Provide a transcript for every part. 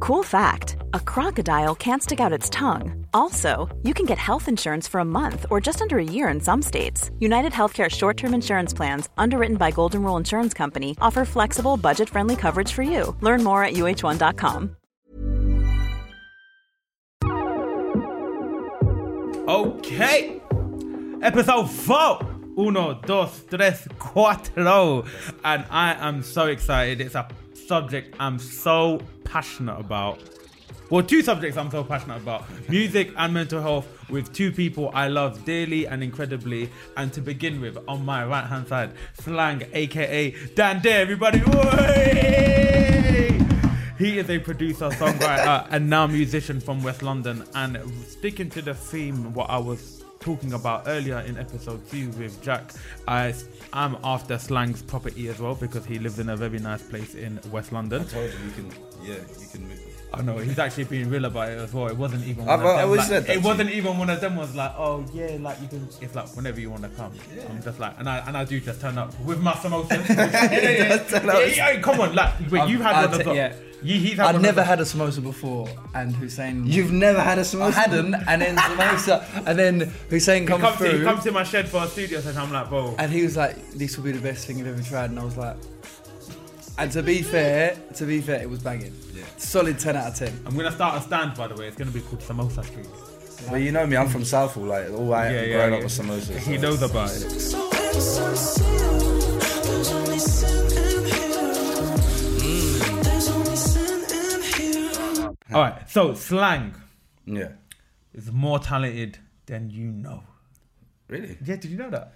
Cool fact a crocodile can't stick out its tongue. Also, you can get health insurance for a month or just under a year in some states. United Healthcare short term insurance plans, underwritten by Golden Rule Insurance Company, offer flexible, budget friendly coverage for you. Learn more at uh1.com. Okay. Episode 4. Uno, dos, tres, cuatro. And I am so excited. It's a subject I'm so passionate about. Well, two subjects I'm so passionate about music and mental health with two people I love dearly and incredibly. And to begin with, on my right hand side, Slang, aka Dan Dare, everybody. He is a producer, songwriter, and now musician from West London. And sticking to the theme, what I was talking about earlier in episode two with Jack, I am after Slang's property as well because he lives in a very nice place in West London. told you you can. Yeah, you can. Move. I know he's actually being real about it as well. It wasn't even. I've- one of uh, I them, always like- said that it wasn't even one of them. Was like, oh yeah, like you can. It's like whenever you want to come. I'm just like, and I and I do just turn up with my samosas. yeah, yeah, yeah. turn up. Yeah, yeah, come on, like wait, you've had I'll one as ta- well. yeah. You, he's I'd one never had a samosa before, and Hussain. You've never had a samosa. I hadn't, and then samosa, and then Hussain He comes comes, to, he comes to my shed for a studio and I'm like, bro. and he was like, "This will be the best thing you've ever tried," and I was like. And to be fair, to be fair, it was banging. Yeah. Solid ten out of ten. I'm gonna start a stand, by the way. It's gonna be called Samosa Street. But you know me, I'm from Southall. Like all I Yeah, yeah, growing yeah. up with samosas. He so- knows about it. So insincere, there's only sin in here. There's only sin in here. All right, so slang Yeah. is more talented than you know. Really? Yeah, did you know that?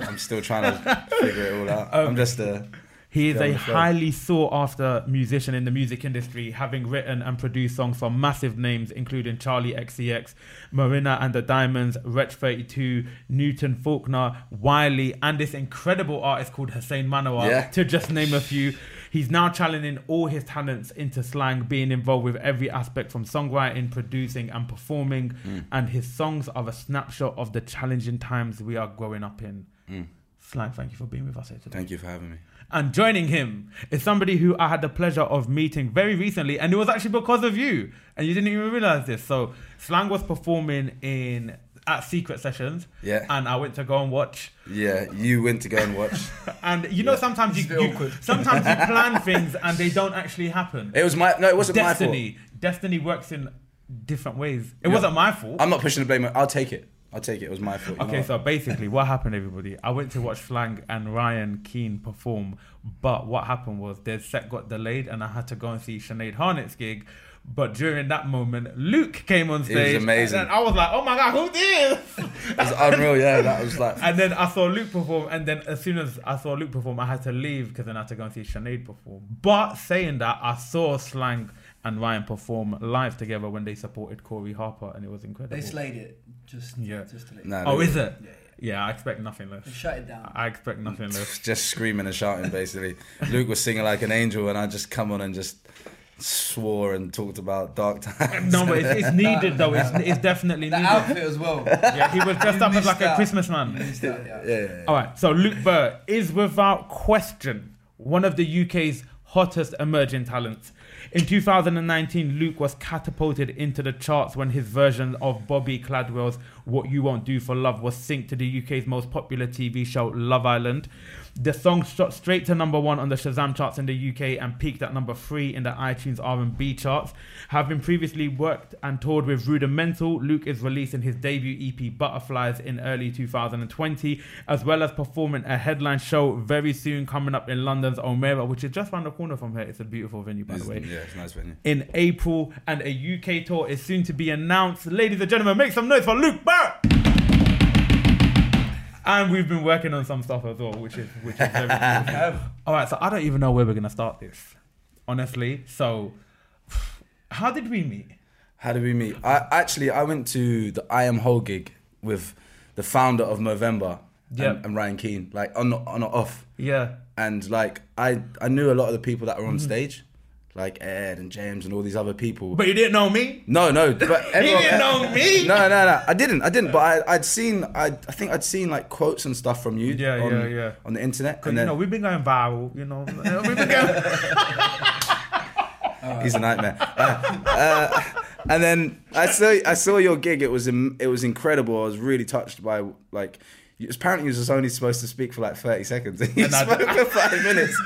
I'm still trying to figure it all out. Um, I'm just a. He is Yeah, a highly sought after musician in the music industry, having written and produced songs for massive names including Charli XCX, Marina and the Diamonds, Wretch 32, Newton Faulkner, Wiley, and this incredible artist called Hussain Manawer, Yeah. to just name a few. He's now channeling all his talents into slang, being involved with every aspect from songwriting, producing, and performing. Mm. And his songs are a snapshot of the challenging times we are growing up in. Mm. Slang, thank you for being with us here today. Thank you for having me. And joining him is somebody who I had the pleasure of meeting very recently, and it was actually because of you, and you didn't even realize this. So Slang was performing in at Secret Sessions, Yeah. and I went to go and watch. Yeah, you went to go and watch. And you know, sometimes you, It's you sometimes you plan things and they don't actually happen. It was my no, it wasn't my fault. Destiny, destiny works in different ways. It Yeah. wasn't my fault. my fault. I'm not pushing the blame. I'll take it. I'll take it. It was my fault. Okay, so basically, what happened, everybody? I went to watch Slang and Ryan Keen perform, but what happened was their set got delayed, and I had to go and see Sinead Harnett's gig. But during that moment, Luke came on stage. It was amazing. And I was like, "Oh my god, who this?" It was unreal. Yeah, that was like. and then I saw Luke perform, and then as soon as I saw Luke perform, I had to leave because then I had to go and see Sinead perform. But saying that, I saw Slang and Ryan perform live together when they supported Corey Harper, and it was incredible. They slayed it. Just, Yeah. just to let Nah, oh, is it? Yeah, I expect nothing less. They shut it down. I expect nothing less. just screaming and shouting basically. Luke was singing like an angel, and I just come on and just swore and talked about dark times. No, but it's, it's needed though. It's, it's definitely The needed. outfit as well. Yeah, he was dressed You up as missed like a. Christmas man. Out, yeah. yeah, yeah, yeah. All right, so Luke Burr is without question one of the UK's hottest emerging talents. In 2019, Luke was catapulted into the charts when his version of Bobby Caldwell's What You Won't Do for Love was synced to the UK's most popular TV show, Love Island. The song shot straight to number one on the Shazam charts in the UK and peaked at number three in the iTunes R&B charts. Having previously worked and toured with Rudimental, Luke is releasing his debut EP Butterflies in early 2020, as well as performing a headline show very soon coming up in London's Omeara, which is just around the corner from here. It's a beautiful venue, by the way Yeah, it's a nice venue. in April, and a UK tour is soon to be announced. Ladies and gentlemen, make some noise for Luke And we've been working on some stuff as well, which is which is very cool. All right, so I don't even know where we're gonna start this, honestly. So, how did we meet? How did we meet? I actually I went to the I Am Whole gig with the founder of Movember Yeah. and, and Ryan Keen, like on on or off. Yeah, And like I I knew a lot of the people that were on mm-hmm. stage, like Ed and James and all these other people. but you didn't know me. no, no, but everyone, didn't know me? No, no, no. I didn't. I didn't. But I, I'd seen. I, I think I'd seen like quotes and stuff from you. Yeah, on, yeah, yeah. On the internet, and you then know we've been going viral. You know, we've been going. He's a nightmare. Uh, uh, and then I saw I saw your gig. It was im- it was incredible. I was really touched by like. Apparently, you was only supposed to speak for like thirty seconds. You And I- spoke for five minutes.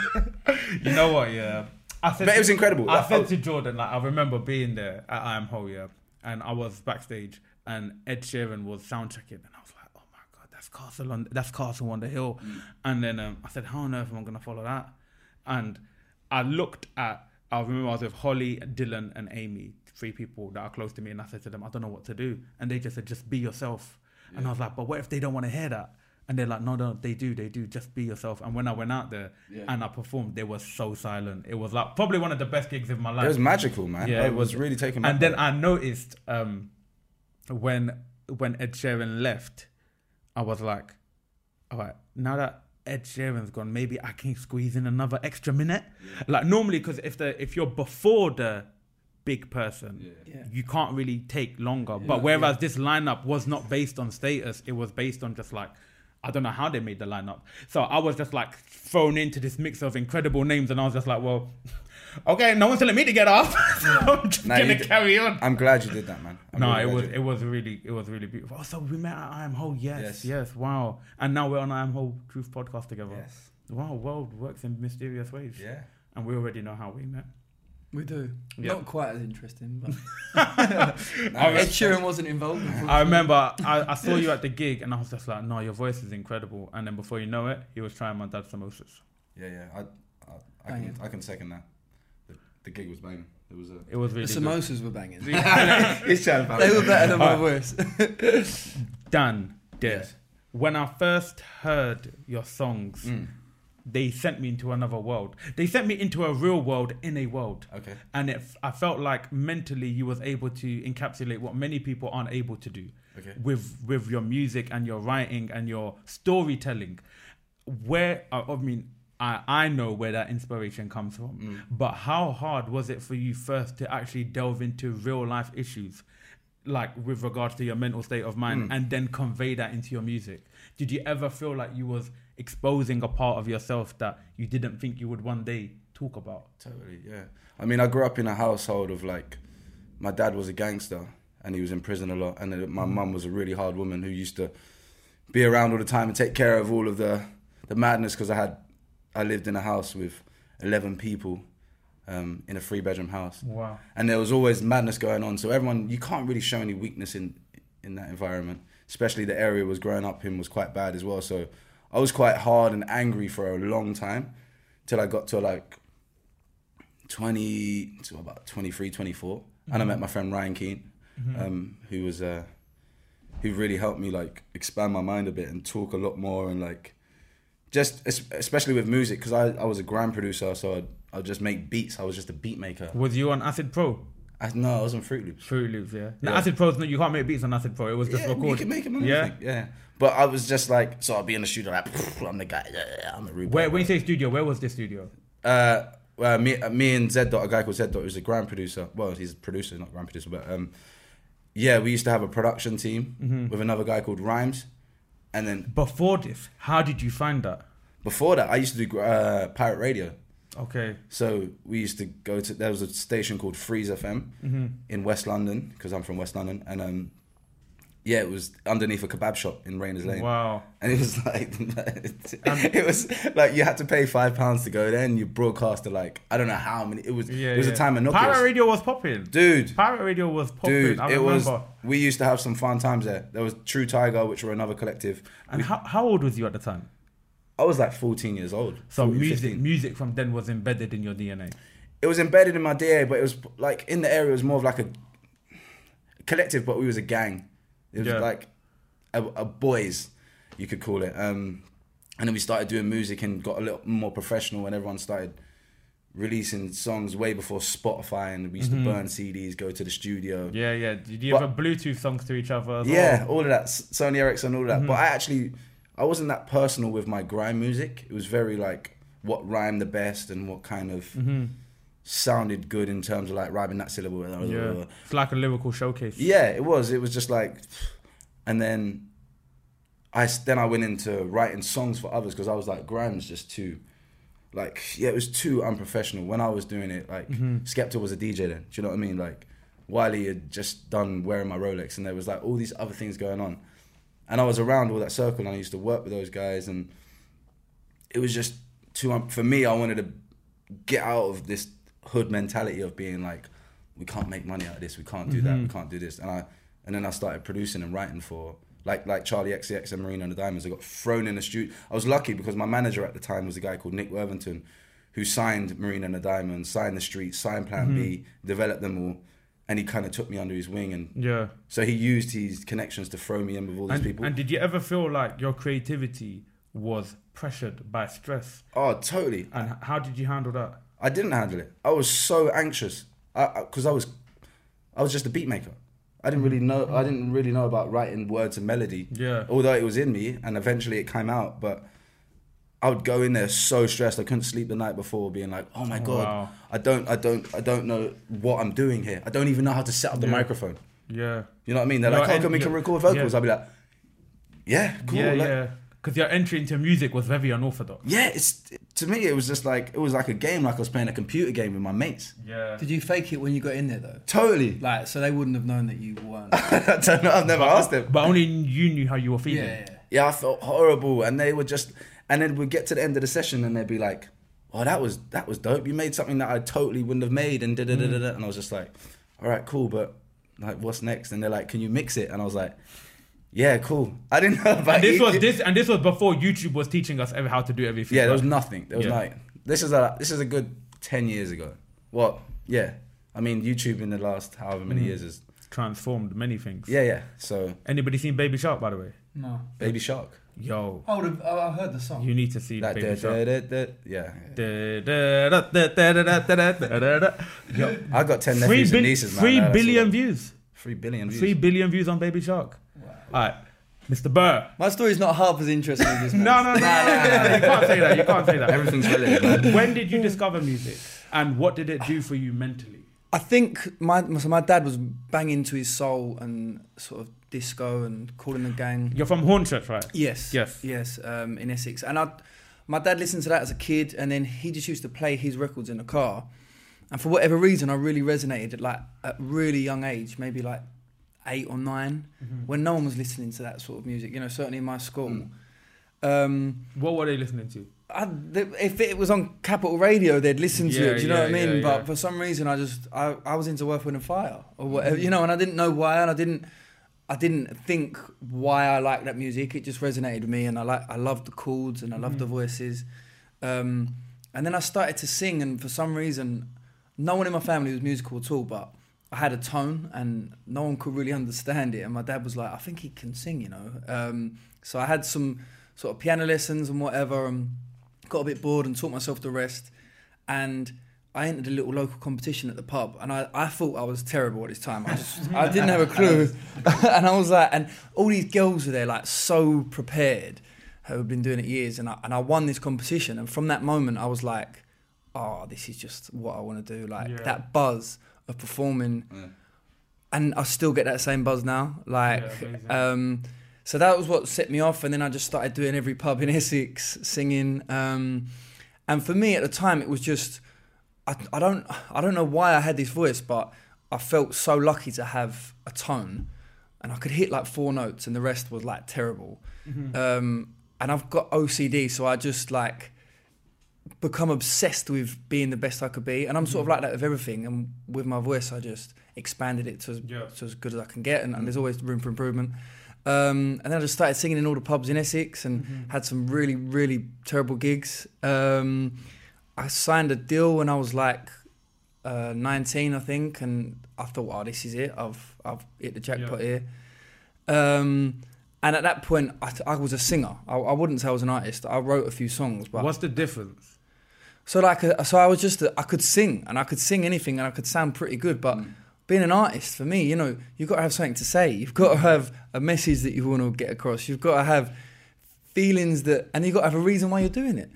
You know what? Yeah, I said But it was incredible. I Like, said oh. to Jordan, like I remember being there at I Am Whole, yeah, and I was backstage, and Ed Sheeran was sound checking, and I was like, oh my god, that's Castle on that's Castle on the Hill, and then um, I said, how on earth am I gonna follow that? And I looked at, I remember I was with Holly, Dylan, and Amy, three people that are close to me, and I said to them, I don't know what to do, and they just said, just be yourself, and I was like, but what if they don't want to hear that? And they're like, no, no, they do, they do. Just be yourself. And when I went out there and I performed, they were so silent. It was like probably one of the best gigs of my life. It was magical, man. Yeah, I it was, was- really taking. And then. I noticed um, when when Ed Sheeran left, I was like, all right, now that Ed Sheeran's gone, maybe I can squeeze in another extra minute. Like normally, because if the if you're before the big person, Yeah. you can't really take longer. but whereas this lineup was not based on status, it was based on just like. I don't know how they made the lineup. So I was just like thrown into this mix of incredible names, and I was just like, well, okay, no one's telling me to get off. so I'm just Nah, gonna did- carry on. I'm glad you did that, man. I'm No, really it was it was really it was really beautiful. Oh, so we met at I Am Whole. Yes, Yes. yes, wow. And now we're on I Am Whole Truth podcast together. Yes. Wow, world works in mysterious ways. Yeah. And we already know how we met. We do. Yeah. Not quite as interesting, but I, Ed Sheeran wasn't involved. I remember I, I saw you at the gig and I was just like, no, your voice is incredible. And then before you know it, he was trying my dad's samosas. Yeah, yeah. I, I, I can, I can second that. The, the gig was banging. It was a. It was The really good. samosas were banging. He's trying to they were better than my voice. Dan, Des, Yes. when I first heard your songs, Mm. They sent me into another world. They sent me into a real world in a world. Okay. And it, I felt like mentally you was able to encapsulate what many people aren't able to do Okay. with with your music and your writing and your storytelling. Where I I mean, I I know where that inspiration comes from, mm. but how hard was it for you first to actually delve into real life issues? Like with regards to your mental state of mind, mm. and then convey that into your music. Did you ever feel like you was exposing a part of yourself that you didn't think you would one day talk about? Totally, yeah. I mean, I grew up in a household of like, my dad was a gangster and he was in prison a lot, and my mum was a really hard woman who used to be around all the time and take care of all of the the madness because I had I lived in a house with eleven people um, in a three bedroom house. Wow. and there was always madness going on. So everyone, you can't really show any weakness in in that environment. Especially the area I was growing up in was quite bad as well. So I was quite hard and angry for a long time, till I got to like twenty to about 23, 24. and I met my friend Ryan Keen, um, who was uh, who really helped me like expand my mind a bit and talk a lot more and like just especially with music because I, I was a grime producer so I'd, I'd just make beats I was just a beat maker Was you on Acid Pro? I, no I was on Fruit Loops Fruit Loops, yeah. No, Yeah. Acid Pro's no, You can't make beats on Acid Pro. It was just yeah, you can make them on Yeah. anything. yeah but I was just like so I'll be in the studio like I'm the guy yeah, yeah, I'm Where boy. when you say studio, where was this studio? uh, well, me, uh, me and Z Dot, a guy called Z Dot, who's a grime producer. Well, he's a producer, not grime producer, but um, yeah, we used to have a production team Mm-hmm. with another guy called Rhymes, and then Before this, how did you find that? before that, I used to do uh, pirate radio. Okay. So we used to go to there was a station called Freeze FM Mm-hmm. in West London because I'm from West London, and um, yeah, it was underneath a kebab shop in Rayners Lane. Wow. And it was like, it was like you had to pay five pounds to go there, and you broadcast to like I don't know how many. It was Yeah. it was yeah. a time of Nokia. Pirate radio was popping. dude. Pirate radio was popping. Dude, I it remember. was. We used to have some fun times there. There was True Tiger, which were another collective. And how, how old was you at the time? I was like 14 years old. So 14, music, 15. music from then was embedded in your DNA. It was embedded in my DNA, but it was like in the area. It was more of like a collective, but we was a gang. It was Yeah. like a, a boys, you could call it. Um, and then we started doing music and got a little more professional, and everyone started releasing songs way before Spotify, and we used to burn CDs, go to the studio. Mm-hmm. Yeah, yeah. Did you But- ever Bluetooth songs to each other? Yeah, well? all of that, Sony Ericsson, all of that. But Mm-hmm. I actually, I wasn't that personal with my grime music. It was very like what rhymed the best and what kind of mm-hmm. sounded good in terms of like rhyming that syllable. Yeah. It's like a lyrical showcase. Yeah, it was. It was just like, and then I then I went into writing songs for others because I was like, grime's just too, like, yeah, it was too unprofessional. When I was doing it, like, mm-hmm. Skepta was a DJ then. Do you know what I mean? Like, Wiley had just done wearing my Rolex, and there was like all these other things going on, and I was around all that circle, and I used to work with those guys, and it was just too um, for me. I wanted to get out of this hood mentality of being like, we can't make money out of this, we can't do that, we mm-hmm. can't do this, and I and then I started producing and writing for like like Charli XCX and Marina and the Diamonds. I got thrown in the studio. I was lucky because my manager at the time was a guy called Nick Worthington, who signed Marina and the Diamonds, signed the Street signed Plan B, mm-hmm. developed them all, and he kind of took me under his wing and. Yeah. So he used his connections to throw me in with all these And, people. and did you ever feel like your creativity was pressured by stress? oh, totally. And how did you handle that? I didn't handle it. I was so anxious because I, was, I was just a beat maker. I didn't really mm-hmm. know. I didn't really know about writing words and melody. Yeah. Although it was in me, and eventually it came out, but I would go in there so stressed. I couldn't sleep the night before, being like, "Oh my oh, god, Wow. I don't, I don't, I don't know what I'm doing here. I don't even know how to set up the Yeah. microphone." Yeah. You know what I mean? They're Your like, "Oh, en- can we can record vocals?" yeah. I'll be like, "Yeah, cool." yeah, like- yeah. Because your entry into music was very unorthodox. yeah. It's to me, it was just like it was like a game, like I was playing a computer game with my mates. Yeah. Did you fake it when you got in there though? Totally. Like, so they wouldn't have known that you weren't. I don't know. I've never asked them. But only you knew how you were feeling. yeah, yeah. Yeah, I felt horrible, and they were just, and then we'd get to the end of the session, and they'd be like, "Oh, that was that was dope. You made something that I totally wouldn't have made," and da da da da. da." And I was just like, "All right, cool, but like, what's next?" And they're like, "Can you mix it?" And I was like, "Yeah, cool." I didn't know about And this it. was this, and this was before YouTube was teaching us every how to do everything. Yeah, there was nothing. There was Yeah. like this is a this is a good ten years ago. What? Yeah, I mean YouTube in the last however Mm. many years has transformed many things. yeah yeah. So Anybody seen Baby Shark, by the way? No. Baby Shark. Yo. Oh, the, oh, I heard the song. You need to see that, Baby da, Shark. Da, da, da, yeah. Yo, I got 10 three nephews bi- and nieces, man. 3 billion views. 3 billion views. 3 billion views on Baby Shark. Wow. All right. Mr. Burr. My story's not half as interesting as this no, no, no, no, no, You can't say that. You can't say that. Everything's relative. Man. When did you discover music? And what did it do for you mentally? I think my so my dad was banging to his soul and sort of disco and Kool and the Gang. You're from Hornchurch, right? Yes. Yes. Yes. Um, in Essex, and I, my dad listened to that as a kid, and then he just used to play his records in the car, and for whatever reason, I really resonated at like at really young age, maybe like eight or 9 when no one was listening to that sort of music. You know, certainly in my school. Um, What were they listening to? I, if it was on Capital Radio, they'd listen to Yeah, it. Do you know yeah, what I mean? yeah, but for some reason, I just I, I was into Earth Wind and Fire or whatever, you know, and I didn't know why, and I didn't I didn't think why I liked that music. It just resonated with me, and I like I loved the chords and I loved the voices. Um, and then I started to sing, and for some reason, no one in my family was musical at all, but I had a tone, and no one could really understand it. And my dad was like, "I think he can sing," you know. Um, so I had some sort of piano lessons and whatever, and got a bit bored and taught myself the rest. And I entered a little local competition at the pub, and I, I thought I was terrible at this time. I just I didn't have a clue, and I was like, and all these girls were there, like so prepared, who had been doing it years, and I and I won this competition, and from that moment I was like, oh, this is just what I want to do, like Yeah. that buzz of performing, and I still get that same buzz now, like. Yeah, amazing. um, so that was what set me off, and then I just started doing every pub in Essex, singing. Um, And for me at the time, it was just I, I don't I don't know why I had this voice, but I felt so lucky to have a tone, and I could hit like four notes, and the rest was like terrible. Um, and I've got OCD, so I just like become obsessed with being the best I could be, and I'm sort of like that with everything. And with my voice, I just expanded it to, Yeah. to as good as I can get, and, and there's always room for improvement. Um, and then I just started singing in all the pubs in Essex, and had some really, really terrible gigs. Um, I signed a deal when I was like uh, 19, I think, and I thought, "Oh, this is it. I've I've hit the jackpot here." Um, and at that point, I, I was a singer. I, I wouldn't say I was an artist. I wrote a few songs, but What's the difference? so like, uh, so I was just, a, I could sing and I could sing anything and I could sound pretty good. But being an artist, for me, you know, you've got to have something to say. You've got to have a message that you want to get across. You've got to have feelings that, and you've got to have a reason why you're doing it.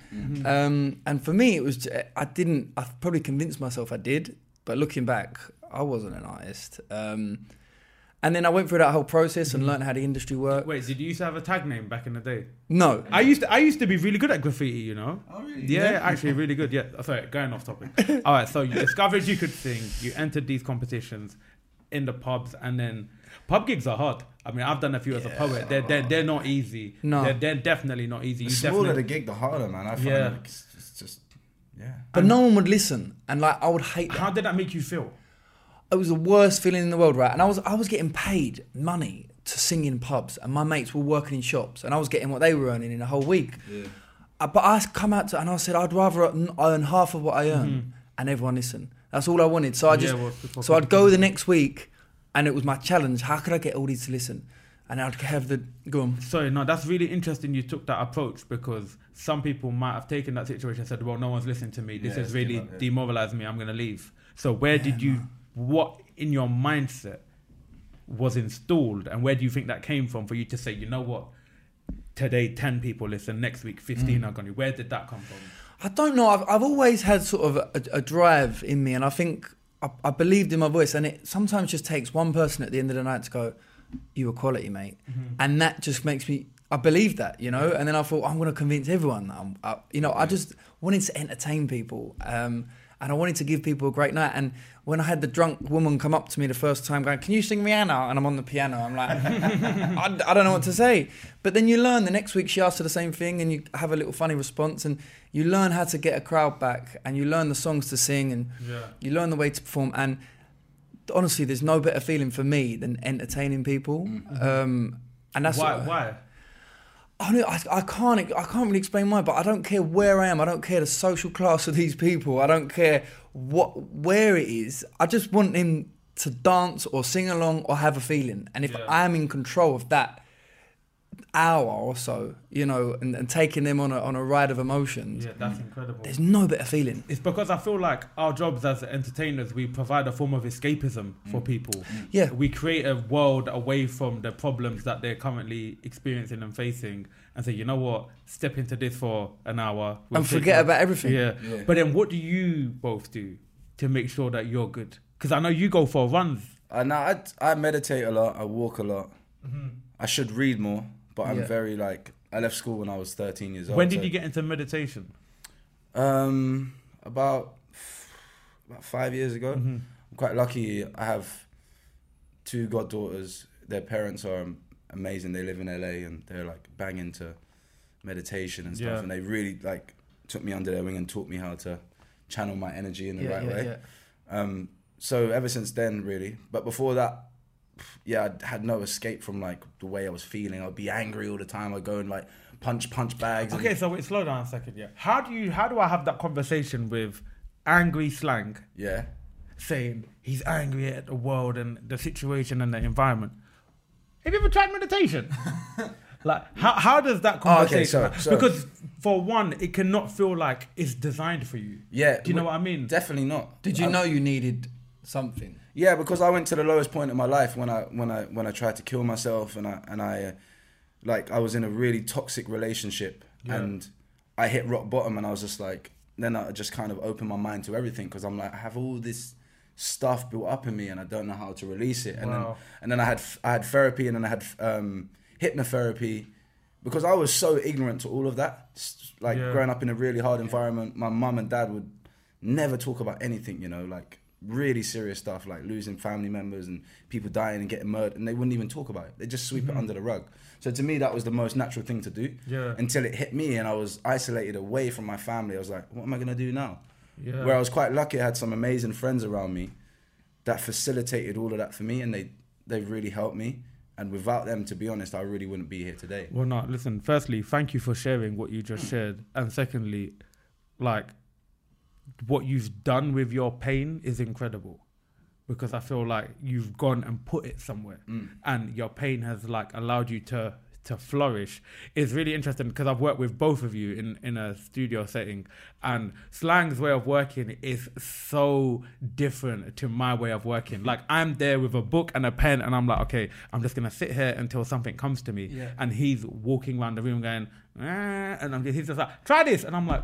Um, and for me, it was I didn't, I probably convinced myself I did, but looking back, I wasn't an artist. Um, and then I went through that whole process and mm-hmm. learned how the industry worked. Wait, did you used to have a tag name back in the day? No, I used to, I used to be really good at graffiti, you know. Oh really? Yeah, actually, really good. Yeah. Sorry, going off topic. All right, so you discovered you could sing. You entered these competitions in the pubs, and then pub gigs are hard. I mean, I've done a few as a poet. They're they're, they're not easy. No. they're, they're definitely not easy. The You smaller the definitely, gig, the harder, man. I find Yeah. like it's just, it's just yeah. but no one would listen. And like, I would hate that. how did that make you feel? It was the worst feeling in the world, right? And I was I was getting paid money to sing in pubs, and my mates were working in shops, and I was getting what they were earning in a whole week. Uh, but I come out to, and I said I'd rather earn earn half of what I earn, and everyone listen. That's all I wanted. So I Mm-hmm. Yeah, just well, so I'd go the next week, and it was my challenge. How could I get all these to listen? And I'd have the go on. Sorry, no, that's really interesting. You took that approach because some people might have taken that situation and said, "Well, no one's listening to me. This Yeah, has really give demoralized me. I'm going to leave." So, where did you? What in your mindset was installed, and where do you think that came from for you to say, "You know what? Today, ten people listen. Next week, fifteen Mm. are going to." Where did that come from? I don't know. I've, I've always had sort of a, a drive in me, and I think I, I believed in my voice. And it sometimes just takes one person at the end of the night to go, "You were quality, mate," and that just makes me. I believe that, you know. And then I thought I'm going to convince everyone. That I'm, I, you know, I just wanted to entertain people, um, and I wanted to give people a great night. And when I had the drunk woman come up to me the first time, going, "Can you sing Rihanna?" and I'm on the piano, I'm like, I, I don't know what to say. But then you learn. The next week she asks her the same thing, and you have a little funny response, and you learn how to get a crowd back, and you learn the songs to sing, and Yeah. you learn the way to perform. And honestly, there's no better feeling for me than entertaining people. Um, and that's why? what- Why? I, don't- I, I can't I can't really explain why, but I don't care where I am. I don't care the social class of these people. I don't care what where it is. I just want him to dance or sing along or have a feeling. And if Yeah. I am in control of that hour or so, you know, and, and taking them on a on a ride of emotions, Yeah, that's incredible. there's no better feeling. It's because I feel like our jobs as entertainers, we provide a form of escapism for mm. people. Mm. Yeah. We create a world away from the problems that they're currently experiencing and facing and say, you know what, step into this for an hour. we'll And forget about everything. Yeah. Yeah. But then what do you both do to make sure that you're good? Because I know you go for runs. I know I, I meditate a lot. I walk a lot. Mm-hmm. I should read more, but I'm Yeah. very like I left school when I was 13 years old. when did so- you get into meditation? Um, about about five years ago. Mm-hmm. I'm quite lucky. I have two goddaughters. Their parents are amazing. They live in LA and they're like bang into meditation and stuff. Yeah. And they really like took me under their wing and taught me how to channel my energy in the Yeah, right yeah, way. yeah. Um, so ever since then, really. But before that, yeah, I had no escape from like the way I was feeling. I'd be angry all the time. I'd go and like punch punch bags. and- Okay, so wait, slow down a second. Yeah. How do you? How do I have that conversation with angry slang? yeah. saying he's angry at the world and the situation and the environment. Have you ever tried meditation? like, how, how does that Oh, okay, conversation? so- so- because for one, it cannot feel like it's designed for you. Yeah. Do you know what I mean? Definitely not. Did you I'm- know you needed something? Yeah, because I went to the lowest point in my life when I when I when I tried to kill myself and I and I uh, like I was in a really toxic relationship Yeah. and I hit rock bottom and I was just like then I just kind of opened my mind to everything because I'm like I have all this stuff built up in me and I don't know how to release it and Wow. then and then I had I had therapy and then I had um, hypnotherapy because I was so ignorant to all of that. Like Yeah. growing up in a really hard environment, my mum and dad would never talk about anything, you know, like really serious stuff, like losing family members and people dying and getting murdered, and they wouldn't even talk about it. They just sweep it under the rug. So to me, that was the most natural thing to do. Mm-hmm. Yeah. Until it hit me, and I was isolated away from my family. I was like, what am I gonna do now? Yeah. Where I was quite lucky, I had some amazing friends around me that facilitated all of that for me, and they they really helped me. And without them, to be honest, I really wouldn't be here today. Well, no, listen, firstly, thank you for sharing what you just shared. And secondly, like, what you've done with your pain is incredible. Because I feel like you've gone and put it somewhere. And your pain has, like, allowed you to to flourish. It's really interesting because I've worked with both of you in, in a studio setting. And slang's way of working is so different to my way of working. Like I'm there with a book and a pen and I'm like okay I'm just gonna sit here until something comes to me. Yeah. and he's walking around the room going, "Ah," and I'm just, he's just like, try this, and I'm like,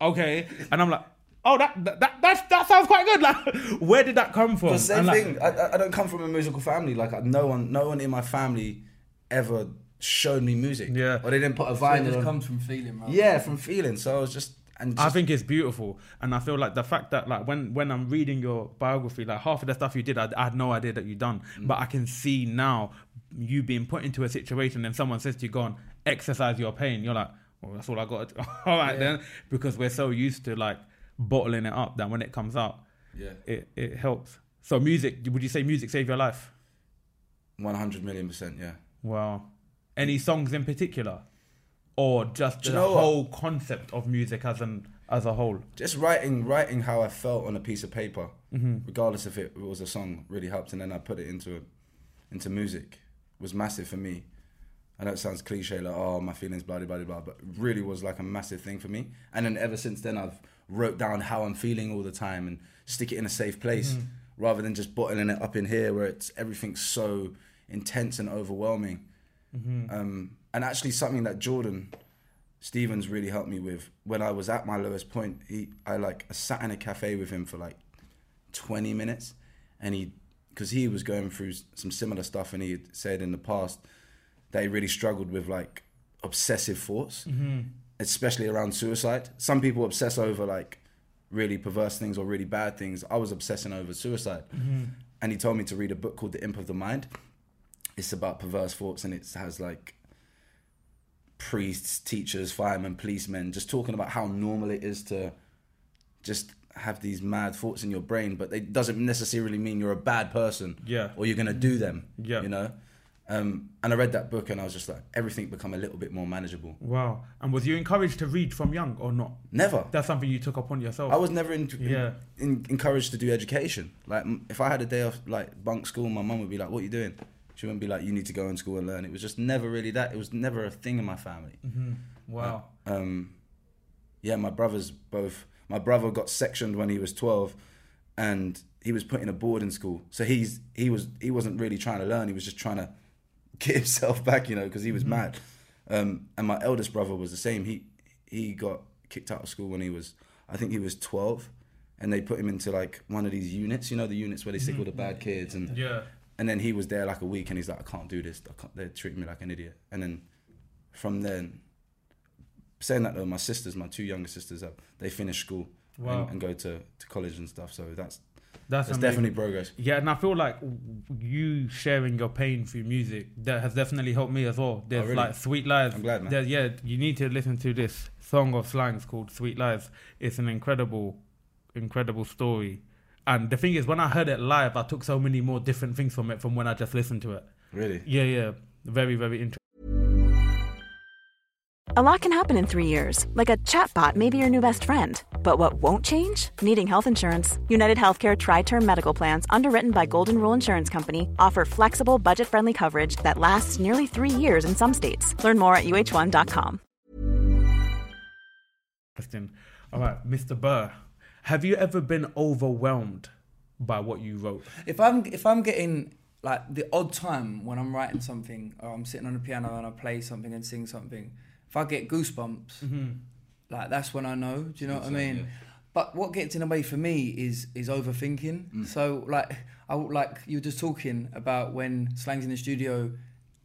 okay, and I'm like, oh, that that that, that's, that sounds quite good. Like, where did that come from? The same And, like, thing. I, I- I don't come from a musical family. Like no one, no one in my family ever showed me music. Yeah. Or they didn't put a So it vinyl. just on. comes from feeling, right? Yeah, from feeling. So I was just and just, I think it's beautiful, and I feel like the fact that like when when I'm reading your biography, like half of the stuff you did, I, I had no idea that you'd done, Mm. but I can see now you being put into a situation, and someone says to you, "Go on, exercise your pain." You're like, "Well, that's all I got." to do." all right then, because we're so used to like bottling it up that when it comes out, yeah, it it helps. So music, would you say music saved your life? one hundred million percent. Yeah. Wow. Any songs in particular, or just the know what? whole concept of music as an as a whole? Just writing, writing how I felt on a piece of paper, Mm-hmm. regardless if it was a song, really helped. And then I put it into into music was massive for me. I know it sounds cliche, like oh my feelings, blah blah blah blah, but really was like a massive thing for me. And then ever since then, I've wrote down how I'm feeling all the time and stick it in a safe place, Mm-hmm. rather than just bottling it up in here where it's everything's so intense and overwhelming. Mm-hmm. Um, and actually, something that Jordan Stephens really helped me with when I was at my lowest point. He, I like, I sat in a cafe with him for like 20 minutes, and he, because he was going through some similar stuff, and he had said in the past that he really struggled with like obsessive thoughts, mm-hmm. especially around suicide. Some people obsess over like really perverse things or really bad things. I was obsessing over suicide, mm-hmm. and he told me to read a book called The Imp of the Mind. It's about perverse thoughts, and it has like priests, teachers, firemen, policemen, just talking about how normal it is to just have these mad thoughts in your brain, but it doesn't necessarily mean you're a bad person. Yeah. Or you're gonna do them. Yeah. You know? Um, and I read that book and I was just like, everything become a little bit more manageable. Wow. And was you encouraged to read from young or not? Never. That's something you took upon yourself. I was never in, Yeah. in, encouraged to do education. Like, if I had a day off, like bunk school, my mum would be like, "What are you doing?" She wouldn't be like, "You need to go in school and learn." It was just never really that. It was never a thing in my family. Wow. um, yeah, my brothers both. My brother got sectioned when he was twelve, and he was put in a boarding school. So he's he was he wasn't really trying to learn. He was just trying to get himself back, you know, because he was mad. Um, and my eldest brother was the same. He he got kicked out of school when he was I think he was twelve, and they put him into like one of these units. You know, the units where they stick all the bad kids and Yeah. and then he was there like a week, and he's like, I can't do this. I can't, they're treating me like an idiot. And then from then, saying that though, my sisters, my two younger sisters, uh, they finish school Wow. and, and go to, to college and stuff. So that's That's, amazing. definitely progress. Yeah, and I feel like you sharing your pain through music that has definitely helped me as well. Oh, There's Oh, really? like Sweet Lives. I'm glad, man. There- yeah, you need to listen to this song of slangs called Sweet Lives. It's an incredible, incredible story. And the thing is, when I heard it live, I took so many more different things from it from when I just listened to it. Really? Yeah, yeah, very, very interesting. A lot can happen in three years, like a chatbot may be your new best friend. But what won't change? Needing health insurance. United Healthcare Tri Term Medical Plans, underwritten by Golden Rule Insurance Company, offer flexible, budget friendly coverage that lasts nearly three years in some states. Learn more at uh1.com. Interesting. All right, Mr. Burr, have you ever been overwhelmed by what you wrote? If I'm if I'm getting like the odd time when I'm writing something or I'm sitting on the piano and I play something and sing something, if I get goosebumps, mm-hmm. like that's when I know. Do you know what I mean? But what gets in the way for me is is overthinking. Mm. So like I like you were just talking about when Slang's in the studio,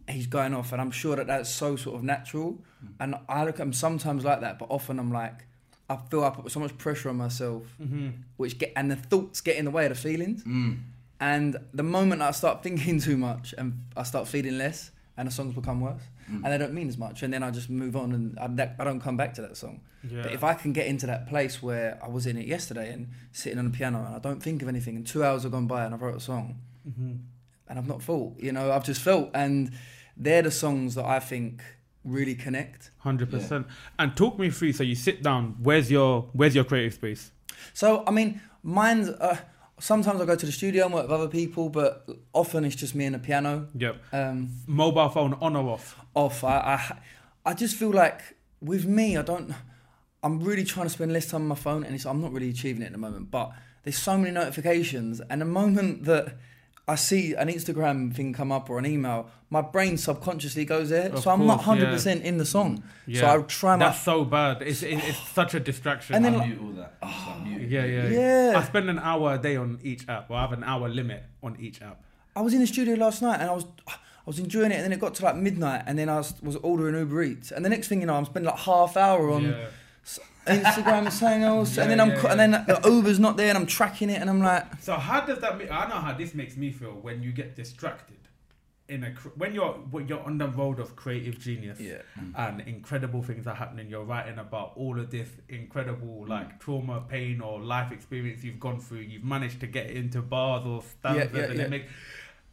he's going off, and I'm sure that that's so sort of natural. Mm. And I look at him sometimes like that, but often I'm like, I feel I put so much pressure on myself, mm-hmm. which get and the thoughts get in the way of the feelings. Mm. And the moment I start thinking too much and I start feeling less, and the songs become worse, and they don't mean as much, and then I just move on and I, that, I don't come back to that song. Yeah. But if I can get into that place where I was in it yesterday and sitting on the piano and I don't think of anything, and two hours have gone by and I wrote a song, and I've not felt, you know, I've just felt, and they're the songs that I think really connect. Hundred percent. And talk me through. So you sit down. Where's your Where's your creative space? So I mean, mine's. Uh, sometimes I go to the studio and work with other people, but often it's just me and the piano. Yep. Um, Mobile phone on or off? off. I, I I just feel like with me, I don't. I'm really trying to spend less time on my phone, and it's, I'm not really achieving it at the moment. But there's so many notifications, and the moment that I see an Instagram thing come up or an email, my brain subconsciously goes there. Of so I'm not course, hundred yeah. percent in the song. So Yeah. I try my. That's so bad. It's it, it's such a distraction. And then, I like- mute all that. Just like mute it. yeah, yeah, Yeah. I spend an hour a day on each app. Well, I have an hour limit on each app. I was in the studio last night and I was I was enjoying it and then it got to like midnight and then I was, was ordering Uber Eats and the next thing you know I'm spending like half hour on Yeah. Instagram and something else and Yeah, then I'm yeah, and then the Uber's not there and I'm tracking it and I'm like So how does that? Make, I know how this makes me feel when you get distracted. In a when you're when you're on the road of creative genius, Yeah. Mm. and incredible things are happening. You're writing about all of this incredible mm. like trauma, pain, or life experience you've gone through. You've managed to get into bars or yeah, and, yeah. Make,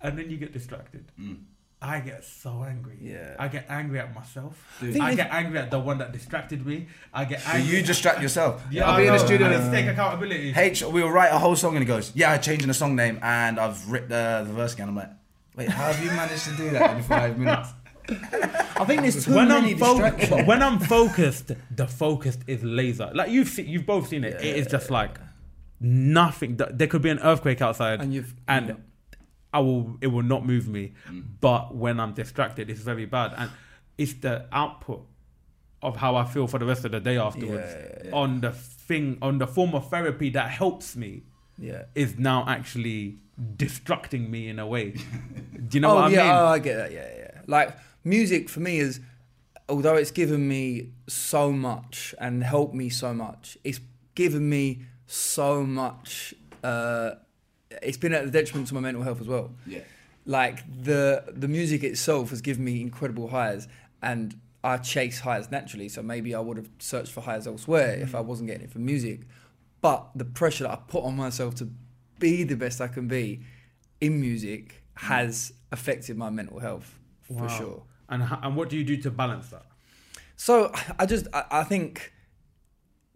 and then you get distracted. Mm. I get so angry. Yeah. I get angry at myself. think I if- get angry at the one that distracted me. I get So angry. you distract yourself. yeah, I'll I be in the studio. I need and to take accountability. H, we'll write a whole song and he goes, Yeah, I'm changing the song name and I've ripped the, the verse again. I'm like, Wait, how have you managed to do that in five minutes? I think there's too when many I'm fo- distractions. when I'm focused, the focus is laser. Like you've seen, you've both seen it. it is just like nothing. There could be an earthquake outside, And you've- and yeah. I will. It will not move me. But when I'm distracted, it's very bad, and it's the output of how I feel for the rest of the day afterwards. Yeah, yeah, On the thing, on the form of therapy that helps me, yeah. is now actually destructing me in a way. Do you know oh what I yeah, mean? oh, I get that. Yeah, yeah. Like music for me is, although it's given me so much and helped me so much, it's given me so much. Uh, it's been at the detriment to my mental health as well. Yeah. Like the the music itself has given me incredible highs, and I chase highs naturally. So maybe I would have searched for highs elsewhere if I wasn't getting it from music. But the pressure that I put on myself to be the best I can be in music has affected my mental health for Wow. sure. And and what do you do to balance that? So I just I, I think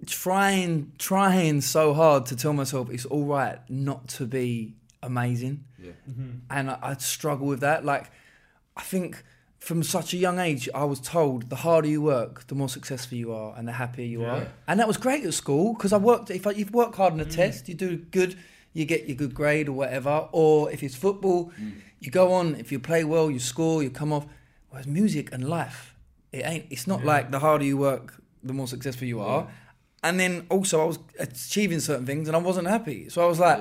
trying trying so hard to tell myself it's all right not to be amazing. Yeah. Mm-hmm. And I, I struggle with that. Like I think from such a young age I was told the harder you work, the more successful you are and the happier you are. And that was great at school because I worked if I, you work hard on a mm. test, you do good, you get your good grade or whatever. Or if it's football, mm. you go on, if you play well, you score, you come off. Whereas music and life, it ain't. It's not like the harder you work, the more successful you are. And then also, I was achieving certain things, and I wasn't happy. So I was like,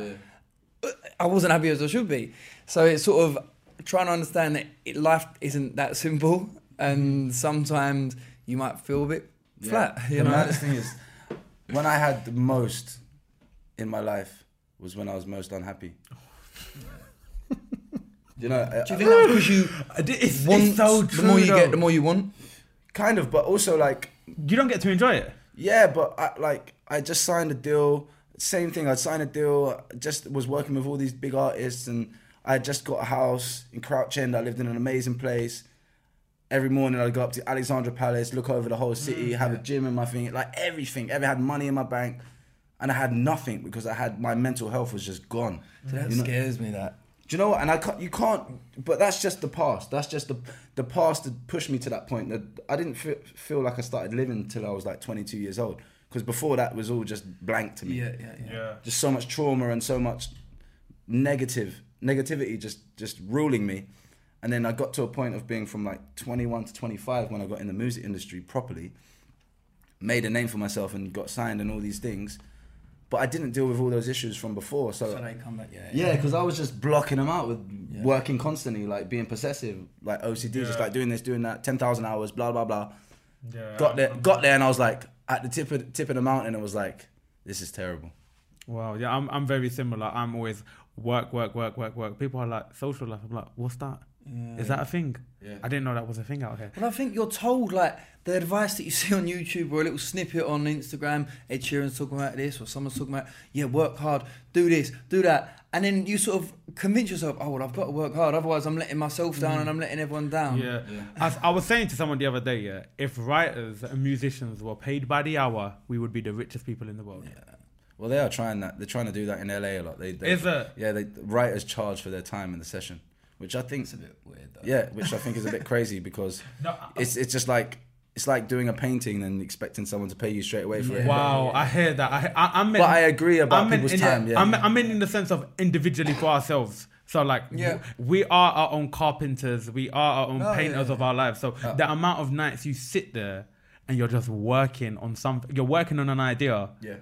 I wasn't happy as I should be. So it's sort of trying to understand that it, life isn't that simple, and mm-hmm. sometimes you might feel a bit flat. You the know, maddest thing is, when I had the most in my life was when I was most unhappy. you know, do you uh, think that's because you It's, want it's so the more you though. get, the more you want? kind of, but also like you don't get to enjoy it. Yeah, but I, like I just signed a deal. Same thing. I signed a deal. Just was working with all these big artists, and I had just got a house in Crouch End. I lived in an amazing place. Every morning I'd go up to Alexandra Palace, look over the whole city, mm, have a gym in my thing, like everything. Ever had money in my bank, and I had nothing because I had my mental health was just gone. That You know- scares me. That do you know what? And I can't, you can't. But that's just the past. That's just the the past that pushed me to that point. That I didn't feel, feel like I started living until I was like 22 years old. Because before that was all just blank to me. yeah, yeah, yeah. Yeah. Just so much trauma and so much negative negativity just just ruling me. And then I got to a point of being from like 21 to 25 when I got in the music industry properly. Made a name for myself and got signed and all these things. But I didn't deal with all those issues from before. So they come back. Yeah, Yeah, because I was just blocking them out with working constantly, like being possessive, like OCD, just like doing this, doing that, ten thousand hours, blah blah blah. Yeah, Got there, I'm- got there, and I was like at the tip of tip of the mountain. It was like, this is terrible. Wow, yeah, I'm I'm very similar. I'm always work, work, work, work, work. People are like social life. I'm like, what's that? Mm. Is that a thing? Yeah. I didn't know that was a thing out here. Well, I think you're told like the advice that you see on YouTube or a little snippet on Instagram. Ed Sheeran's talking about this, or someone's talking about yeah, work hard, do this, do that, and then you sort of convince yourself, oh well, I've got to work hard, otherwise I'm letting myself down mm. and I'm letting everyone down. Yeah. As I was saying to someone the other day, yeah, if writers and musicians were paid by the hour, we would be the richest people in the world. Well, they are trying that. They're trying to do that in LA a lot. They, they Is it? Yeah, they writers charge for their time in the session, which I think is a bit weird though. Yeah, which I think is a bit crazy because No, it's it's just like it's like doing a painting and expecting someone to pay you straight away for it. Wow, I hear that. I, I, I'm But I agree about I'm people's in- time. Yeah, I'm, I'm in, in the sense of individually for ourselves. So like, Yeah. we are our own carpenters. We are our own Oh, painters yeah. of our lives. So the amount of nights you sit there and you're just working on something, you're working on an idea. yeah.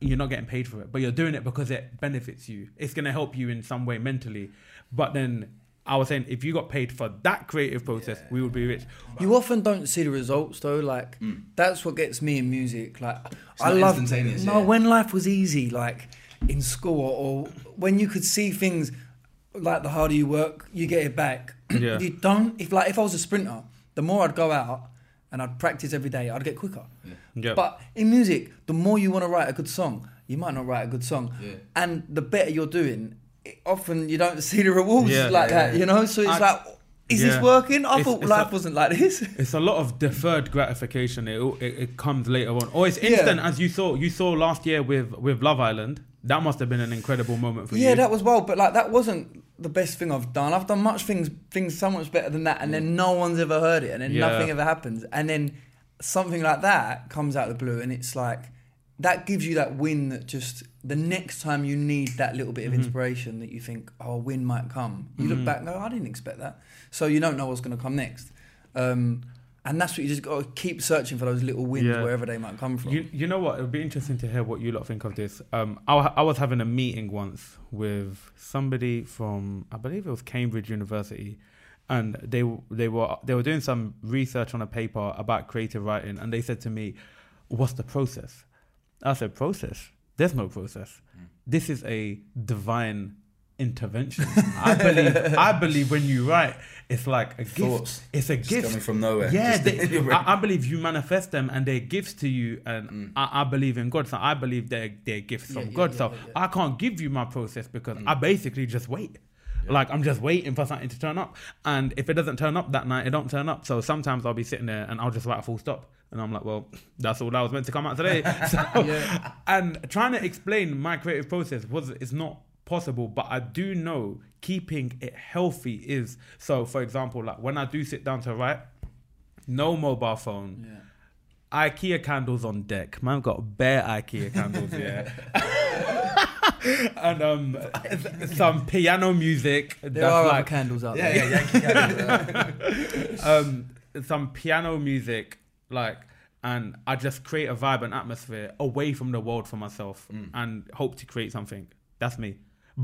You're not getting paid for it, but you're doing it because it benefits you. It's gonna help you in some way mentally. But then I was saying, if you got paid for that creative process, we would be rich. You often don't see the results though. Like hmm. that's what gets me in music. Like I love instantaneous, no yeah. when life was easy, like in school or when you could see things like the harder you work, you get it back. Yeah. you don't. If like if I was a sprinter, the more I'd go out and I'd practice every day, I'd get quicker. Yeah. But in music, the more you want to write a good song, you might not write a good song, Yeah. and the better you're doing, it, often you don't see the rewards Yeah. like Yeah, that. yeah. You know, so it's I- like, is Yeah. this working? I It's- thought it's life a- wasn't like this. It's a lot of deferred gratification. It, it it comes later on, or it's instant. As you saw, you saw last year with with Love Island. That must have been an incredible moment for you. Yeah, that was wild, but like that wasn't the best thing I've done. I've done much things things so much better than that, and then no one's ever heard it, and then Yeah. nothing ever happens, and then something like that comes out of the blue, and it's like that gives you that win that just the next time you need that little bit of Mm-hmm. inspiration that you think, oh, a win might come. You look back and go, I didn't expect that, so you don't know what's going to come next. Um, and that's what you just got to keep searching for those little wins Yeah. wherever they might come from. You, you know what? It would be interesting to hear what you lot think of this. Um, I, I was having a meeting once with somebody from, I believe it was Cambridge University, and they they were they were doing some research on a paper about creative writing, and they said to me, "What's the process?" I said, "Process? There's no process. This is a divine." Intervention i believe i believe when you write it's like a gift it's a Just gift coming from nowhere. yeah, Just they, in your brain. I, I believe you manifest them and they're gifts to you, and Mm. I, I believe in God. So I believe they're they're gifts from yeah, God. yeah, so yeah, yeah. I can't give you my process because Mm. I basically just wait. Like I'm just waiting for something to turn up, and if it doesn't turn up that night, it don't turn up. So sometimes I'll be sitting there and I'll just write a full stop, and I'm like, well, that's all that was meant to come out today. So, and trying to explain my creative process was it's not possible, but I do know keeping it healthy is. So, for example, like when I do sit down to write, no mobile phone. IKEA candles on deck. Man got bare IKEA candles, yeah. and um, some piano music. there are like candles out Yeah, there. yeah, yeah. um, some piano music, like, and I just create a vibe and atmosphere away from the world for myself, and hope to create something. That's me.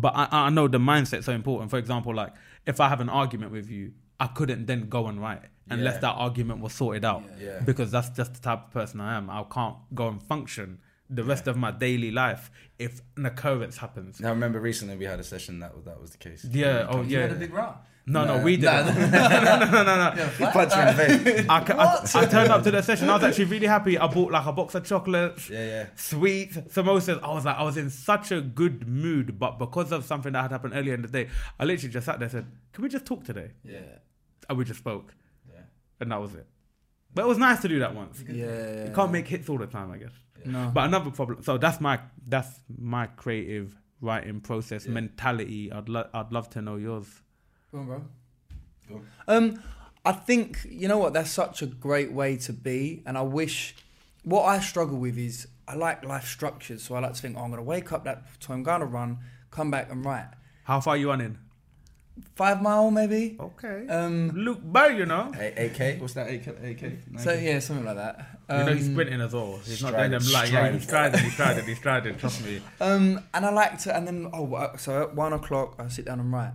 But I, I know the mindset's so important. For example, like if I have an argument with you, I couldn't then go and write unless Yeah. that argument was sorted out, Yeah. because that's just the type of person I am. I can't go and function the rest of my daily life if an occurrence happens. I remember recently we had a session that was that was the case. Yeah. Oh You yeah. had a big row. no, no, No. we didn't. no, no, no, no, no. He punched you in the face. I, I, I turned up to the session. I was actually really happy. I bought like a box of chocolates, Yeah, yeah. sweets, samosas. I was like, I was in such a good mood, but because of something that had happened earlier in the day, I literally just sat there and said, "Can we just talk today?" Yeah. And we just spoke, Yeah. and that was it. But it was nice to do that once. Yeah. You can't make hits all the time, I guess. No. But another problem. So that's my that's my creative writing process mentality. I'd lo- I'd love to know yours. Go on, bro. Go on. Um, I think you know what. That's such a great way to be, and I wish. What I struggle with is I like life structures, so I like to think, oh, I'm going to wake up that time, I'm going to run, come back and write. How far you on in? Five mile maybe. Okay. Um, Luke Bow, you know. A- AK? What's that? AK? AK? so yeah, something like that. You know he's Um, sprinting as well. He's not doing them like yeah, he's striding. striding, he's striding, he's striding. Trust me. Um, and I like to, and then oh, so at one o'clock I sit down and write.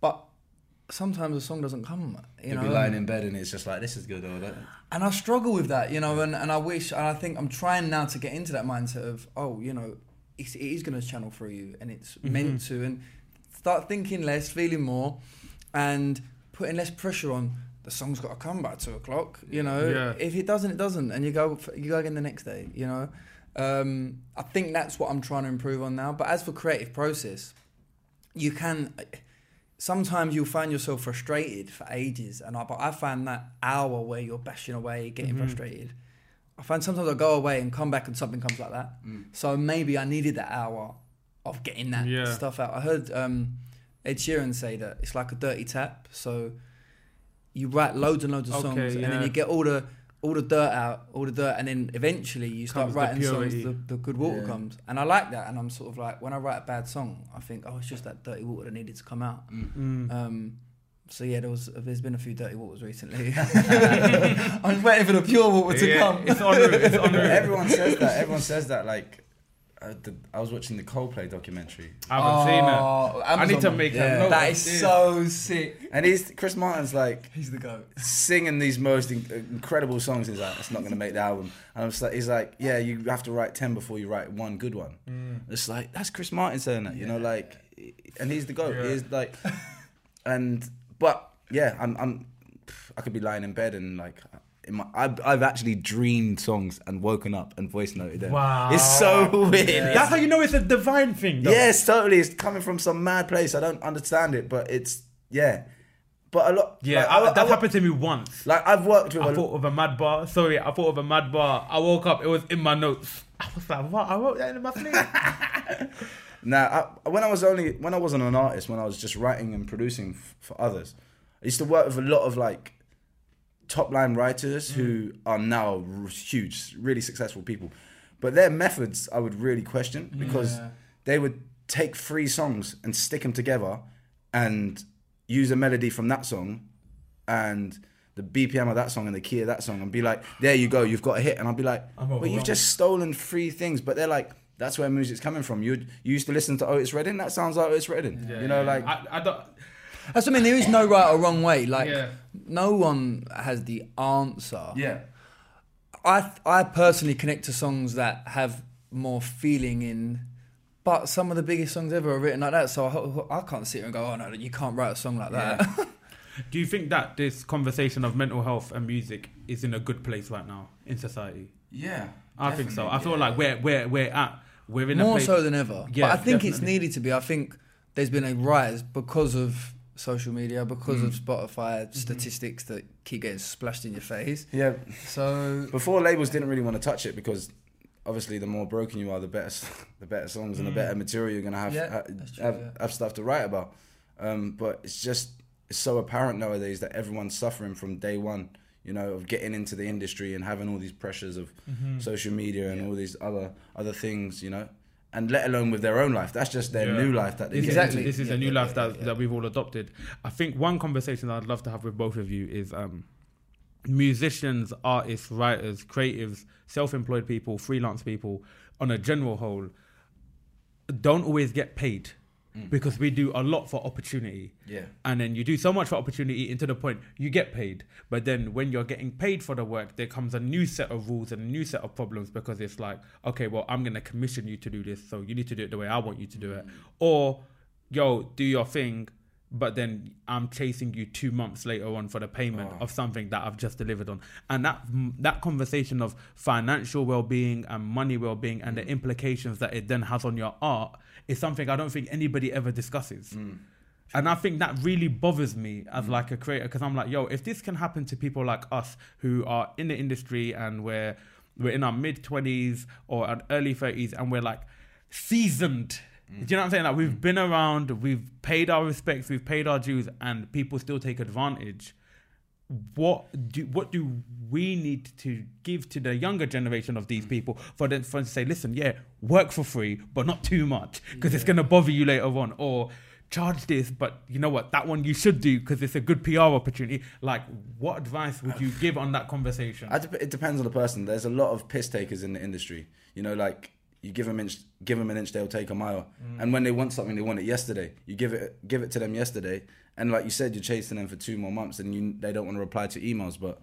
But sometimes a song doesn't come. You You'll know, be lying in bed and it's just like this is good or that. and I struggle with that, you know, and, and I wish, and I think I'm trying now to get into that mindset of, oh, you know, it's, it is going to channel through you and it's meant to, and start thinking less, feeling more, and putting less pressure on. The song's got to come by two o'clock, you know. Yeah. If it doesn't, it doesn't, and you go, you go again the next day, you know. Um, I think that's what I'm trying to improve on now. But as for creative process, you can sometimes you'll find yourself frustrated for ages and I, but I find that hour where you're bashing away getting frustrated I find sometimes I go away and come back and something comes like that so maybe I needed that hour of getting that Yeah. stuff out I heard um, Ed Sheeran say that it's like a dirty tap so you write loads and loads of Okay, songs and then you get all the all the dirt out all the dirt and then eventually you start Comes the writing songs the, the good water Yeah. comes and I like that and I'm sort of like when I write a bad song I think oh it's just that dirty water that needed to come out Mm. um, so yeah, there was there's been a few dirty waters recently. I'm waiting for the pure water to Yeah, come. it's on route. It's on route. Everyone says that. Everyone says that. Like, uh, the, I was watching the Coldplay documentary, I haven't seen it. Oh, I need to make Yeah. a note. That of is this. so sick. and he's Chris Martin's like He's the goat. singing these most in- incredible songs. He's like, it's not going to make the album. And I'm just like, he's like, yeah, you have to write ten before you write one good one. It's like that's Chris Martin saying that, you know, like, and he's the goat. Yeah. He's like, and but yeah, I'm, I'm, I could be lying in bed and like. In my, I've, I've actually dreamed songs and woken up and voice noted them. Wow. It's so weird. That's how you know it's a divine thing. Though. Yes, totally. It's coming from some mad place. I don't understand it, but it's yeah. But a lot. Yeah, like, I, I- that I- happened to me once. Like I've worked with. I a- thought of a mad bar. Sorry, I thought of a mad bar. I woke up, it was in my notes. I was like, what? I wrote that in my sleep. Now, I, when I was only when I wasn't an artist, when I was just writing and producing f- for others, I used to work with a lot of like top line writers who mm. are now huge, really successful people. But their methods I would really question because they would take three songs and stick them together and use a melody from that song and the BPM of that song and the key of that song and be like, there you go, you've got a hit. And I'll be like, but you've just stolen three things. But they're like, that's where music's coming from. You you used to listen to Otis Redding. That sounds like Otis Redding. you know, like I, I don't. That's what I mean. There is no right or wrong way. Like Yeah. no one has the answer. yeah, I I personally connect to songs that have more feeling in, but some of the biggest songs ever are written like that. So I, I can't sit here and go, oh no, you can't write a song like that. Do you think that this conversation of mental health and music is in a good place right now in society? yeah. I think so. I feel like we're we're we're at we're in a more place. so than ever. Yeah, but I think it's definitely. needed to be. I think there's been a rise because of social media, because of hmm. Spotify hmm. statistics that keep getting splashed in your face. yeah. So Before labels didn't really want to touch it because obviously the more broken you are, the better the better songs and the hmm. better material you're gonna have Yeah, ha- true, have, yeah. have stuff to write about. Um, but it's just it's so apparent nowadays that everyone's suffering from day one. You know, of getting into the industry and having all these pressures of mm-hmm. social media and all these other other things. You know, and let alone with their own life. That's just their Yeah. new life that they Exactly. into. This is a new life that, that we've all adopted. I think one conversation that I'd love to have with both of you is um, musicians, artists, writers, creatives, self-employed people, freelance people, on a general whole, don't always get paid Mm. because we do a lot for opportunity. Yeah. And then you do so much for opportunity into the point you get paid. But then when you're getting paid for the work, there comes a new set of rules and a new set of problems because it's like, okay, well, I'm going to commission you to do this. So you need to do it the way I want you to do it. Mm. Or, yo, do your thing. But then I'm chasing you two months later on for the payment oh. of something that I've just delivered on, and that that conversation of financial well-being and money well-being and the mm. implications that it then has on your art is something I don't think anybody ever discusses. Hmm. And I think that really bothers me as hmm. like a creator because I'm like, yo, if this can happen to people like us who are in the industry and we're we're in our mid twenties or early thirties and we're like seasoned. Do hmm. you know what I'm saying? Like we've been around, we've paid our respects, we've paid our dues, and people still take advantage. What do what do we need to give to the younger generation of these people for them, for them to say, listen, yeah, work for free, but not too much because it's gonna bother you later on, or charge this, but you know what, that one you should do because it's a good PR opportunity. Like, what advice would you give on that conversation? It depends on the person. There's a lot of piss takers in the industry. You know, like You give them inch, give them an inch, they'll take a mile. Mm. And when they want something, they want it yesterday. You give it, give it to them yesterday, and like you said, you're chasing them for two more months, and you they don't want to reply to emails, but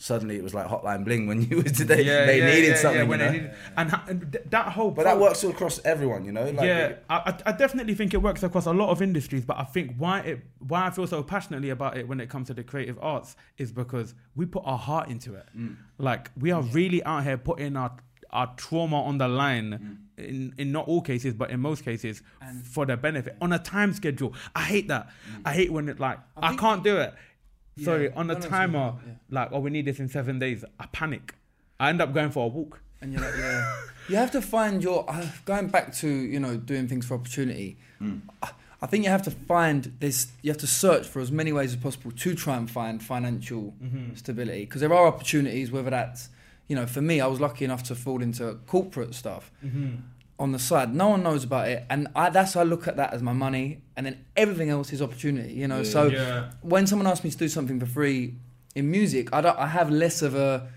suddenly it was like hotline bling when you was they, they needed something, when you know? needed- and, and that whole But that works across everyone, you know. Like, yeah, I, I- I definitely think it works across a lot of industries. But I think why it why I feel so passionately about it when it comes to the creative arts is because we put our heart into it. Mm. Like we are really out here putting our our trauma on the line mm. in in not all cases, but in most cases for the benefit on a time schedule. I hate that. Mm. I hate when it like I, think- can't do it. Sorry, on the No, no, it's timer, yeah. like oh we need this in seven days. I panic. I end up going for a walk. And you're like, yeah. you have to find your. Uh, going back to you know doing things for opportunity. Mm. I, I think you have to find this. You have to search for as many ways as possible to try and find financial mm-hmm. stability because there are opportunities. Whether that's you know, for me, I was lucky enough to fall into corporate stuff mm-hmm. on the side. No one knows about it, and I, that's I look at that as my money, and then everything else is opportunity. You know, so Yeah. when someone asks me to do something for free in music, I don't. I have less of a.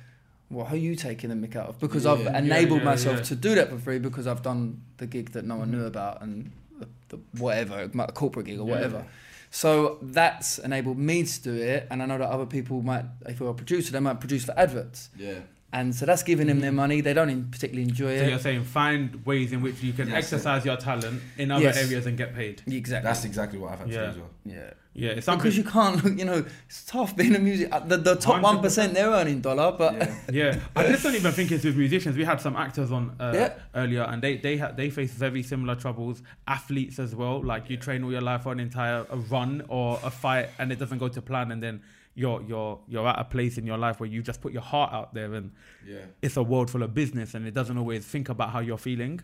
Well, who are you taking the mick out of? Because I've Yeah. enabled yeah, myself yeah. to do that for free because I've done the gig that no one knew about and the, the whatever, a corporate gig or whatever. So that's enabled me to do it, and I know that other people might, if you're a producer, they might produce for adverts, yeah. And so that's giving them their money. They don't in- particularly enjoy So it. So you're saying find ways in which you can Yes. exercise your talent in other Yes. areas and get paid. Exactly. That's exactly what I've had to Yeah. do as well. yeah. Yeah, it's something. Because you can't, look. you know, it's tough being a music. uh, The, the top one percent they're earning dollar, but Yeah. Yeah, I just don't even think it's with musicians. We had some actors on uh, Yeah. earlier, and they they ha- they face very similar troubles. Athletes as well, like you train all your life for an entire a run or a fight, and it doesn't go to plan, and then you're you're you're at a place in your life where you just put your heart out there, and Yeah. it's a world full of business, and it doesn't always think about how you're feeling.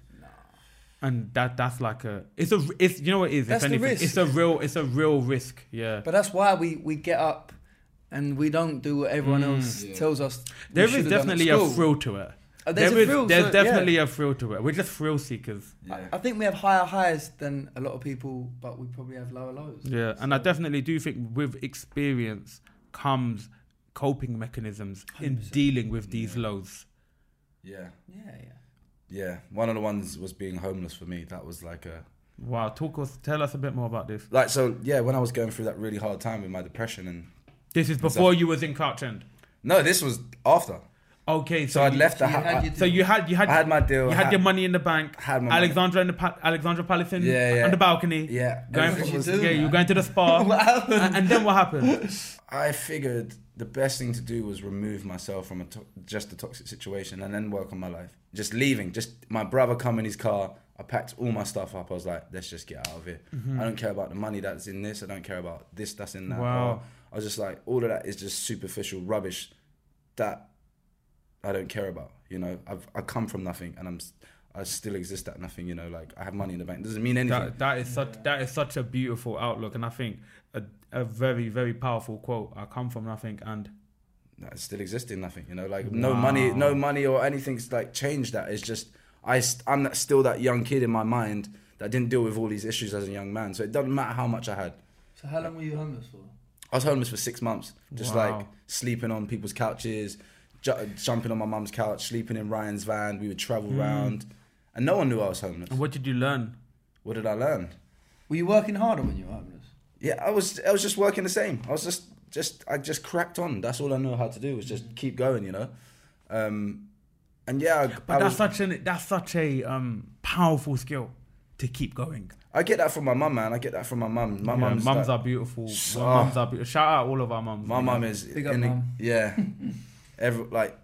And that that's like a it's a it's you know what it is That's if the anything risk. it's a real it's a real risk yeah but that's why we we get up and we don't do what everyone else Yeah. tells us. we there should is have done at definitely a thrill to it Uh, there's There a is- thrill. there's so- yeah. definitely a thrill to it we're just thrill seekers Yeah. I think we have higher highs than a lot of people, but we probably have lower lows. Yeah, and I definitely do think with experience comes coping mechanisms in 100%. dealing with these lows. yeah. Yeah, yeah. Yeah. One of the ones was being homeless for me. That was like a Wow, talk us, tell us a bit more about this. like so yeah, when I was going through that really hard time with my depression and This is before you was in Crouch End. no, this was after. Okay, so, So I'd you, left the you house. had your- So you had you had I had my deal. you had had- your money in the bank. had my money. Alexandra in the pa- Alexandra Palace in, Yeah, yeah. on the balcony. Yeah. Going for, yeah, you do, you man? going to the spa. What happened? And, and then what happened? I figured the best thing to do was remove myself from a to- just a toxic situation and then work on my life. Just leaving. Just my brother come in his car. I packed all my stuff up. I was like, let's just get out of here. Mm-hmm. I don't care about the money that's in this. I don't care about this that's in that. Wow. I was just like, all of that is just superficial rubbish that I don't care about. You know, I've I come from nothing and I'm s- I still exist at nothing. You know, like I have money in the bank. doesn't mean anything. That, that is such that is such a beautiful outlook, and I think a, a very very powerful quote. I come from nothing, and I still exist in nothing. You know, like no money, no money or anything's like changed. That it's just I I'm still that young kid in my mind that didn't deal with all these issues as a young man. So it doesn't matter how much I had. So how long were you homeless for? I was homeless for six months, just Wow. like sleeping on people's couches, ju- jumping on my mum's couch, sleeping in Ryan's van. We would travel around, and no one knew I was homeless. and what did you learn? What did I learn? Were you working harder when you were homeless? Yeah, I was. I was just working the same. I was just, just, I just cracked on. That's all I knew how to do was just keep going, you know. Um, and yeah, I, But I that's was- such an that's such a um, powerful skill to keep going. I get that from my mum, man. I get that from my mum. My Yeah, mum's mums like- are beautiful. So- mums are beautiful. Shout out all of our mums. My mum is Big up, in the- mum. yeah. Every like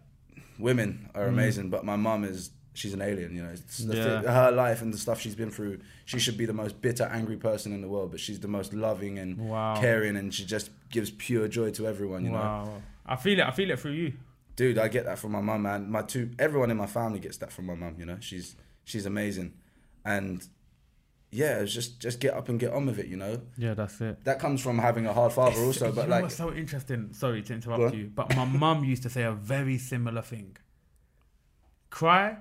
women Mm. are amazing, but my mum is she's an alien. You know, it's Yeah. her life and the stuff she's been through. She should be the most bitter, angry person in the world, but she's the most loving and Wow. caring, and she just gives pure joy to everyone. You know, I feel it. I feel it through you. dude, I get that from my mum, man. My two, everyone in my family gets that from my mum. You know, she's she's amazing, and yeah, it's just just get up and get on with it. You know, Yeah, that's it. that comes from having a hard father also, you but like what's so interesting? Sorry to interrupt you, but my mum used to say a very similar thing: cry,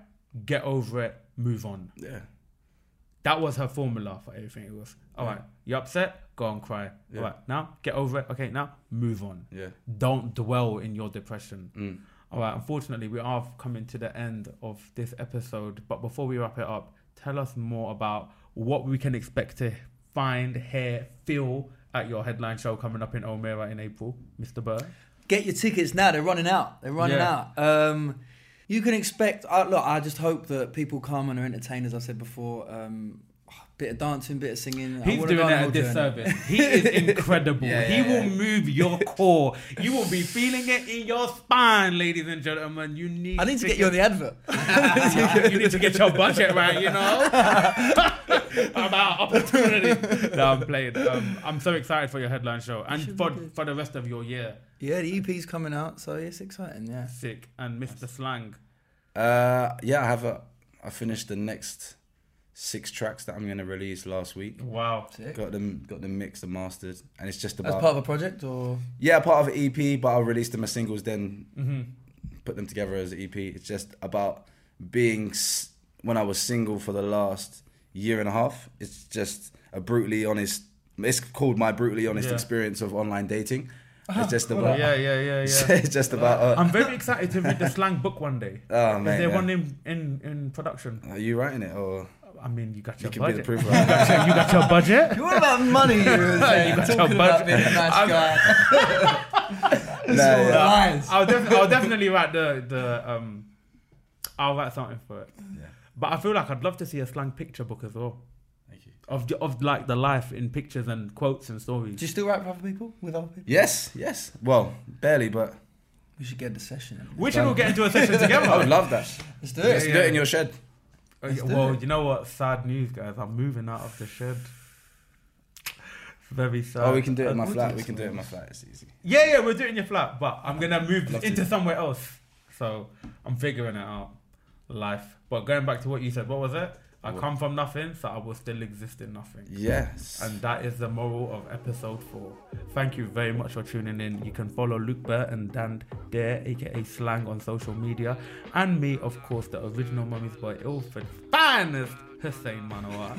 get over it, move on. yeah, That was her formula for everything. It was all right. You upset? Go and cry. Yeah. All right, now get over it. Okay, now move on. yeah. Don't dwell in your depression. Mm. All right, unfortunately, we are coming to the end of this episode. But before we wrap it up, tell us more about what we can expect to find, hear, feel at your headline show coming up in Omeara in April, Mr. Burr. Get your tickets now. They're running out. They're running Yeah. out. Um, you can expect. Uh, look, I just hope that people come and are entertained, as I said before. Um, bit of dancing, bit of singing. He's doing go it a a disservice. He is incredible. Yeah, he yeah, will yeah. move your core. You will be feeling it in your spine, ladies and gentlemen. You need. I need to get you on the advert. you need to get your budget right, you know? About opportunity. No, I'm playing. Um, I'm so excited for your headline show and for, good. for the rest of your year. yeah, the EP's coming out, so it's exciting. Yeah. Sick. And Mr. Slang. Uh, yeah, I have a. I finished the next six tracks that I'm gonna release last week. Wow. Sick. Got them, got them mixed and mastered, and it's just As about part of a project, or yeah, part of an EP. But I'll release them as singles, then hmm put them together as an EP. It's just about being s- when I was single for the last year and a half. It's just a brutally honest. It's called my brutally honest Yeah. experience of online dating. It's just about Yeah, yeah, yeah, yeah. it's just about. Uh, I'm very excited to read the Slang book one day. oh Is there yeah. one in, in, in production? are you writing it or I mean, you got you your can be the budget. proof? you, got your, you got your budget? what about money? You were saying, You got your talking about budget. being a nice I'm- guy. It's No, all yeah. lies. I'll, def- I'll definitely write the the um. I'll write something for it. Yeah. But I feel like I'd love to see a slang picture book as well Thank you. of the- of like the life in pictures and quotes and stories. Do you still write for other people with other people? Yes, yes. Well, barely, but We should get the session. we should all get into a session together. I would love that. Let's do it. Let's it. do it in your shed. Oh, Let's well, it. you know what? Sad news, guys. I'm moving out of the shed. Very sad. Oh, we can do it in my we'll flat. We can do it in my flat. It's easy. Yeah, yeah, we're doing your flat, but I'm gonna move into to. somewhere else. So I'm figuring it out. Life. But going back to what you said, what was it? I come from nothing, so I will still exist in nothing. Yes. And that is the moral of episode four. Thank you very much for tuning in. You can follow Luke Burr and Dan Dare, aka Slang, on social media. And me, of course, the original Mummy's Boy Ilford, finest Hussain Manawer.